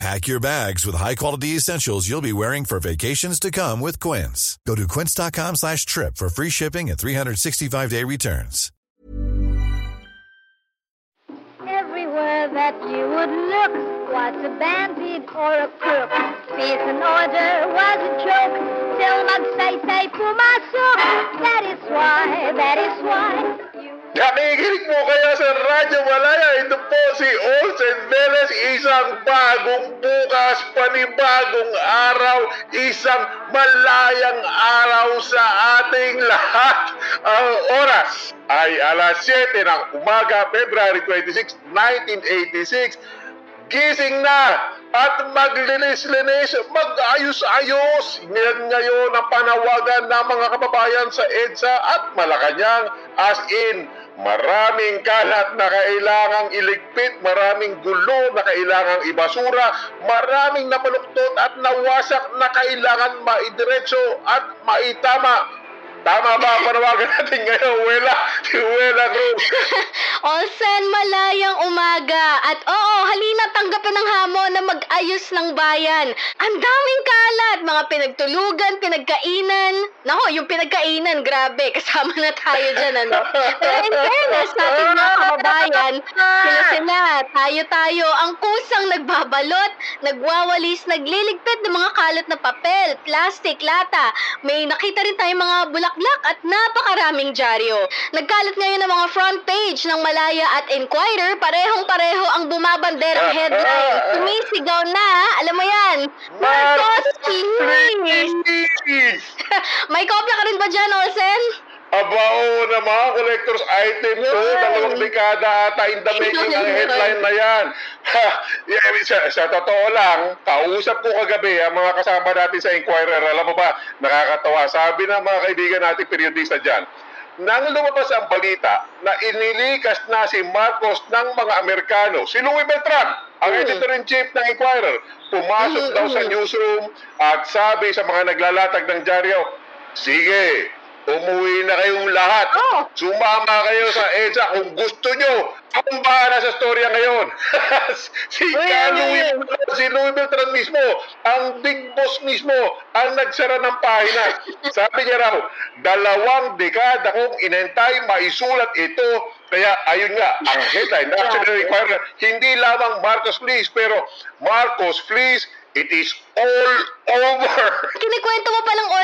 Pack your bags with high-quality essentials you'll be wearing for vacations to come with Quince. Go to quince.com slash trip for free shipping and 365-day returns. Everywhere that you would look was a bandit or a crook. Peace and order was a joke till magsay-say pumasok. That is why, that is why you Nakikinig mo kaya sa Radyo Malaya, ito po si Olsen Veles, isang bagong bukas, panibagong araw, isang malayang araw sa ating lahat. Ang oras ay alas 7 ng umaga, February 26, 1986. Gising na at maglinis-linis, mag-ayos-ayos. Ngayon ngayon ang panawagan ng mga kababayan sa EDSA at Malacanang as in maraming kalat na kailangang iligpit, maraming gulo na kailangang ibasura, maraming napaluktot at nawasak na kailangan maidiretso at maitama. Tama ba ang panawagan natin ngayon, Wela? Si Wela Cruz. Olsen, malayang umaga. At oo, halina tanggapin hamon na mag-ayos ng bayan. Ang daming kalat, mga pinagtulugan, pinagkainan. Nako, yung pinagkainan, grabe, kasama na tayo dyan, ano? Pero in fairness sa ating mga kababayan, sila sila, tayo-tayo, ang kusang nagbabalot, nagwawalis, nagliligpit ng mga kalat na papel, plastic, lata. May nakita rin tayong mga bulaklak at napakaraming dyaryo. Nagkalat ngayon ng mga front page ng Malaya at Inquirer, parehong-pareho ang bumabanderang headline. Sumisigaw na, alam mo yan, Marcos please! May kopya ka rin ba dyan, Olsen? Aba, oo na mga collector's item to. Dalawang dekada ata in the making ang headline na yan. Ha, yeah, sa, sa totoo lang, kausap ko kagabi ang mga kasama natin sa Inquirer. Alam mo ba, nakakatawa. Sabi ng mga kaibigan natin, periodista dyan, nang lumabas ang balita na inilikas na si Marcos ng mga Amerikano, si Louis Beltran, ang Mm. editor-in-chief ng Inquirer, pumasok daw sa newsroom at sabi sa mga naglalatag ng dyaryo, Sige, umuwi na kayong lahat. Oh. Sumama kayo sa EDSA kung gusto nyo. Ang bahala sa storya ngayon. si Ka uy, Louis, si Louis Beltran mismo, ang big boss mismo, ang nagsara ng pahina. Sabi niya raw, dalawang dekada kong inentay maisulat ito. Kaya ayun nga, ang headline, actually require, hindi lamang Marcos Fleece, pero Marcos Fleece, it is all over. Kinikwento mo palang Olsen,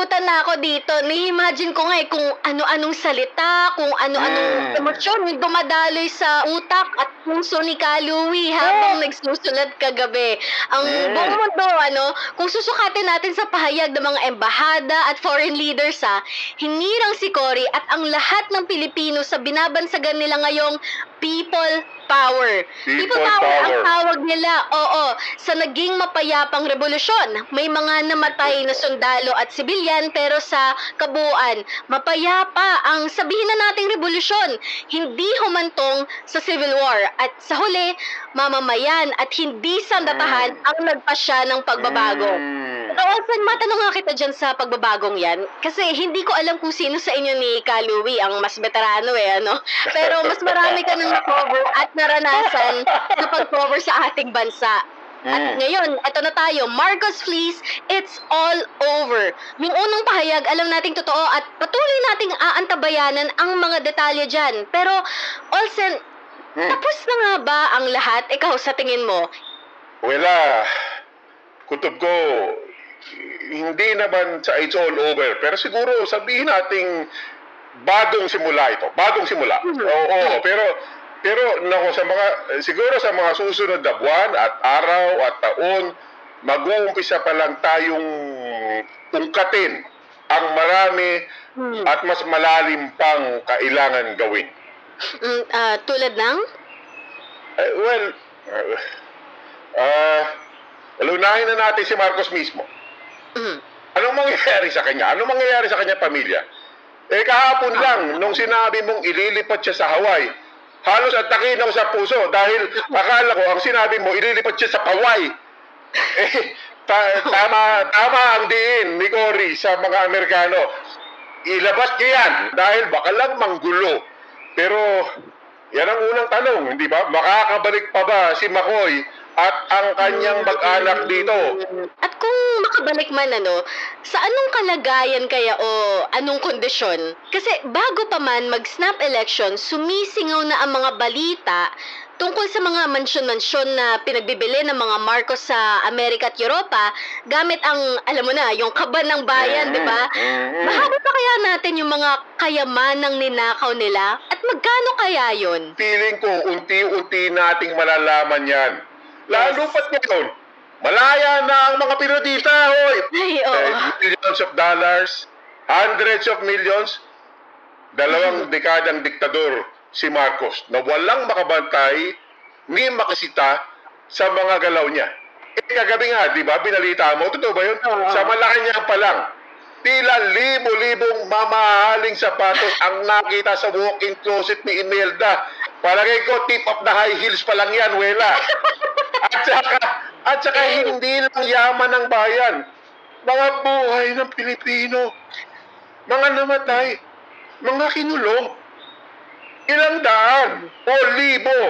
kinikilabutan na ako dito. Ni-imagine ko nga eh kung ano-anong salita, kung ano-anong Mm. emosyon yung dumadaloy sa utak at puso ni Kalui habang nagsusulat kagabi. Ang Mm. buong mundo, ano, kung susukatin natin sa pahayag ng mga embahada at foreign leaders ha, hinirang si Cory at ang lahat ng Pilipino sa binabansagan nila ngayong people power. People power ang power. tawag nila, oo, sa naging mapayapang revolusyon. May mga namatay na sundalo at sibilyan pero sa kabuuan, mapayapa ang sabihin na nating revolusyon. Hindi humantong sa civil war at sa huli, mamamayan at hindi sandatahan ang nagpasya ng pagbabago. Mm. So, Olsen, matanong nga kita dyan sa pagbabagong yan. Kasi hindi ko alam kung sino sa inyo ni Kalui ang mas veterano eh, ano? Pero mas marami ka nang na-cover at naranasan sa pag-cover sa ating bansa. At Mm. ngayon, eto na tayo, Marcos Fleece, it's all over. Yung unang pahayag, alam nating totoo at patuloy nating aantabayanan ang mga detalye dyan. Pero, Olsen, Mm. tapos na nga ba ang lahat? Ikaw, sa tingin mo? Wala. Kutob ko, hindi naman sa it's all over. Pero siguro sabihin nating bagong simula ito. Bagong simula. Mhm. Oo, oo. pero pero nako sa mga siguro sa mga susunod na buwan at araw at taon mag-uumpisa pa lang tayong ungkatin ang marami Hmm. at mas malalim pang kailangan gawin. Mm, ah, tulad ng? Eh, well, uh, ah, lunahin na natin si Marcos mismo. Mm. Anong mangyayari sa kanya? Anong mangyayari sa kanya pamilya? Eh kahapon lang, nung sinabi mong ililipat siya sa Hawaii, halos atakin ako sa puso dahil akala ko ang sinabi mo ililipat siya sa Hawaii. Eh, ta- tama, tama ang diin ni Cory sa mga Amerikano. Ilabas niya yan dahil baka lang manggulo. Pero yan ang unang tanong, hindi ba? Makakabalik pa ba si McCoy at ang kanyang mag-anak dito? At kung makabalik man ano, sa anong kalagayan kaya o anong kondisyon? Kasi bago pa man mag-snap election, sumisingaw na ang mga balita tungkol sa mga mansyon-mansyon na pinagbibili ng mga Marcos sa Amerika at Europa gamit ang, alam mo na, yung kaban ng bayan, di ba? Mhm. Mahabot pa kaya natin yung mga kayamanang ninakaw nila? At magkano kaya yon? Feeling ko unti-unti nating malalaman yan. Lalo pat ngayon, malaya na ang mga pinodista, hoy! Ay, oo. Eh, millions of dollars, hundreds of millions, dalawang dekadang diktador si Marcos na walang makabantay ni makasita sa mga galaw niya. Eh, kagabi nga, di ba, binalita mo, totoo ba yun? Oo. Sa Malacanang pa lang, tila libo-libong mamahaling sapatos ang nakita sa walk-in closet ni Imelda. Palagay ko, tip of the high heels pa lang yan, wela. At saka, at saka hindi lang yaman ng bayan. Mga buhay ng Pilipino. Mga namatay. Mga kinulong. Ilang daan o libo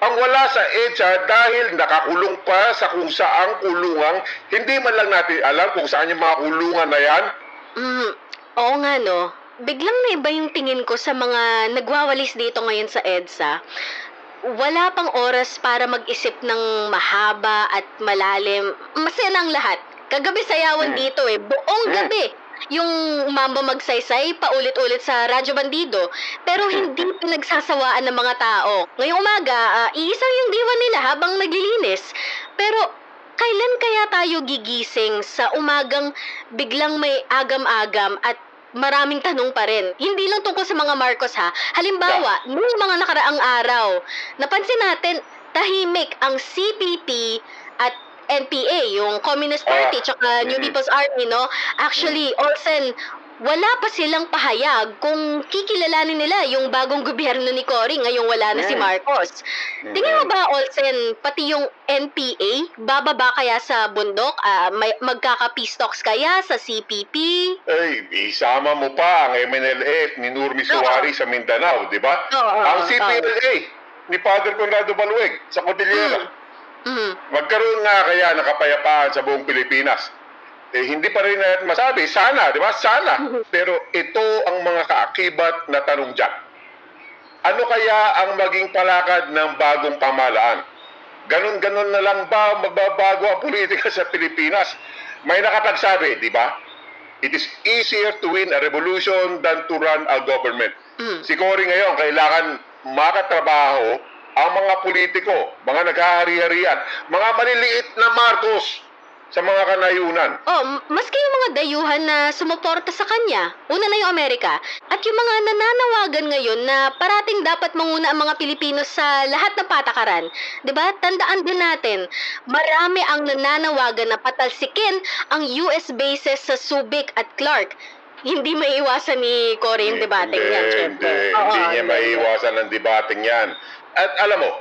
ang wala sa EDSA dahil nakakulong pa sa kung saang kulungang hindi man lang natin alam kung saan yung mga kulungan na yan. Mm, oo nga no. Biglang naiba yung tingin ko sa mga nagwawalis dito ngayon sa EDSA. Wala pang oras para mag-isip ng mahaba at malalim. Masaya ang lahat. Kagabi sayawan Mm. dito eh. Buong Mm. gabi. Yung mambo magsaysay, paulit-ulit sa Radyo Bandido. Pero hindi pinagsasawaan ng mga tao. Ngayong umaga, ah, iisang yung diwa nila habang naglilinis. Pero kailan kaya tayo gigising sa umagang biglang may agam-agam at maraming tanong pa rin. Hindi lang tungkol sa mga Marcos ha. Halimbawa, noong mga nakaraang araw, napansin natin tahimik ang CPP at NPA, yung Communist Party, tsaka New mhm. People's Army, no? Actually, Olsen, wala pa silang pahayag kung kikilalanin nila yung bagong gobyerno ni Cory ngayong wala na si Mm. Marcos. Tingin mo ba, Olsen, pati yung NPA, bababa kaya sa bundok? Ah, may, magkaka-peace talks kaya sa CPP? Ay, isama mo pa ang MNLF ni Nurmi Suwari sa Mindanao, di ba? Oo, ang CPLA ni Father Conrado Balueg sa Cordillera. Mm. Magkaroon nga kaya ng kapayapaan sa buong Pilipinas. Eh, hindi pa rin natin masabi, sana, di ba? Sana. Pero ito ang mga kaakibat na tanong dyan. Ano kaya ang maging palakad ng bagong pamalaan? Ganon-ganon na lang ba magbabago ang politika sa Pilipinas? May nakapagsabi, di ba? It is easier to win a revolution than to run a government. Mm. Si Cory ngayon, kailangan makatrabaho ang mga politiko, mga naghahari-harian, mga maliliit na Marcos sa mga kanayunan. Oh, maski yung mga dayuhan na sumuporta sa kanya. Una na yung Amerika. At yung mga nananawagan ngayon na parating dapat manguna ang mga Pilipino sa lahat ng patakaran. ba? Tandaan din natin, marami ang nananawagan na patalsikin ang US bases sa Subic at Clark. Hindi maiiwasan ni Cory yung debate Hindi, yan, syempre. Hindi, Oo, hindi niya maiiwasan ang debating yan. At alam mo,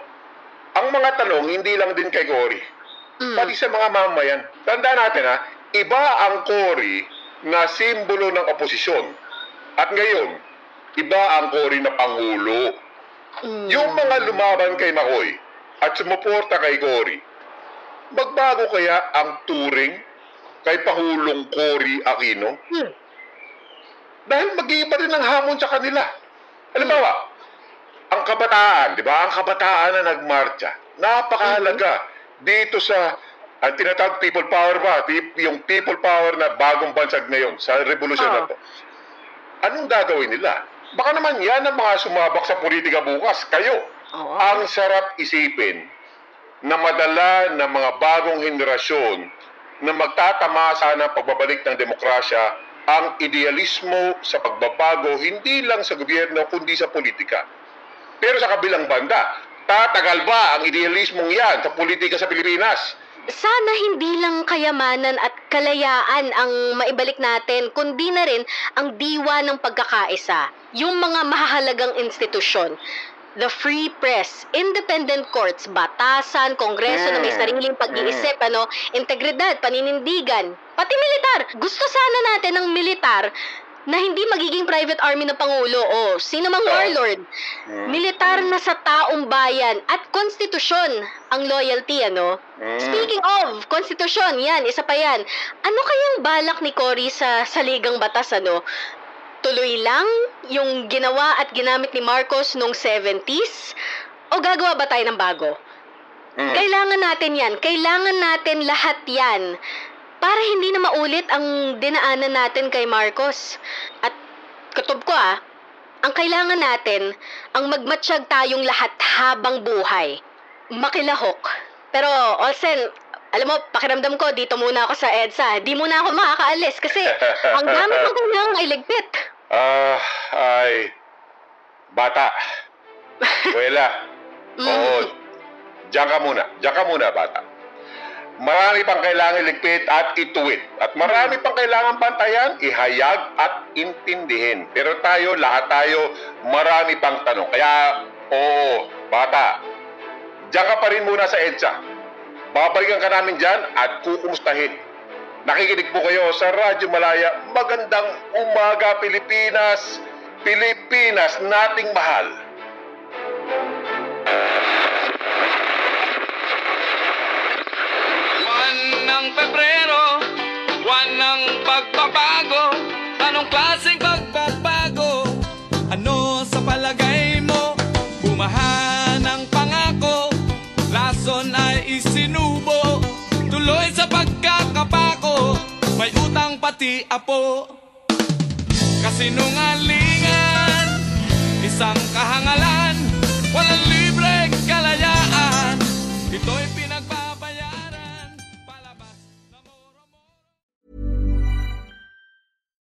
ang mga tanong hindi lang din kay Cory, Mm. pati sa mga mamayan. Tandaan natin ha, iba ang Cory na simbolo ng oposisyon. At ngayon, iba ang Cory na pangulo. Mm. Yung mga lumaban kay Makoy at sumuporta kay Cory, magbago kaya ang turing kay Pangulong Cory Aquino? Hmm. Dahil mag-iiba rin ang hamon sa kanila. Halimbawa, ang kabataan, di ba? Ang kabataan na nagmarcha, napakahalaga dito sa ang tinatawag people power ba? Yung people power na bagong bansag ngayon sa revolusyon na Oo. to. Anong gagawin nila? Baka naman yan ang mga sumabak sa politika bukas. Kayo. Oo. Ang sarap isipin na madala ng mga bagong henerasyon na magtatamasa ng pagbabalik ng demokrasya ang idealismo sa pagbabago hindi lang sa gobyerno kundi sa politika. Pero sa kabilang banda, tatagal ba ang idealismong yan sa politika sa Pilipinas? Sana hindi lang kayamanan at kalayaan ang maibalik natin, kundi na rin ang diwa ng pagkakaisa. Yung mga mahahalagang institusyon. The free press, independent courts, batasan, kongreso na may Mm. sariling pag-iisip, ano, integridad, paninindigan, pati militar. Gusto sana natin ng militar na hindi magiging private army ng Pangulo o sino mang warlord. Mm. Militar na sa taong bayan at konstitusyon ang loyalty, ano? Mm. Speaking of, konstitusyon, yan, isa pa yan. Ano kayang balak ni Cory sa saligang batas, ano? Tuloy lang yung ginawa at ginamit ni Marcos noong 70s? O gagawa ba tayo ng bago? Mm. Kailangan natin yan. Kailangan natin lahat yan. Para hindi na maulit ang dinaanan natin kay Marcos. At katob ko ah, ang kailangan natin, ang magmatsyag tayong lahat habang buhay. Makilahok. Pero, Olsen, alam mo, pakiramdam ko, dito muna ako sa EDSA. Di muna ako makakaalis kasi ang dami kong kailangang iligpit. Ah, ay, bata. Wela. Oo. Diyan ka muna. Diyan ka muna, bata. Marami pang kailangan iligpit at ituwid. At marami pang kailangan bantayan, ihayag at intindihin. Pero tayo, lahat tayo, marami pang tanong. Kaya, oo, bata, diyan ka pa rin muna sa EDSA. Babalikan ka namin dyan at kukumustahin. Nakikinig po kayo sa Radyo Malaya. Magandang umaga, Pilipinas! Pilipinas nating mahal! Pebrero, buwan ng pagbabago Anong klaseng pagbabago? Ano sa palagay mo? Bumahan ang pangako. Lason ay isinubo. Tuloy sa pagkakapako. May utang pati apo. Kasinungalingan Isang kahangalan. Walang libreng kalayaan. Ito'y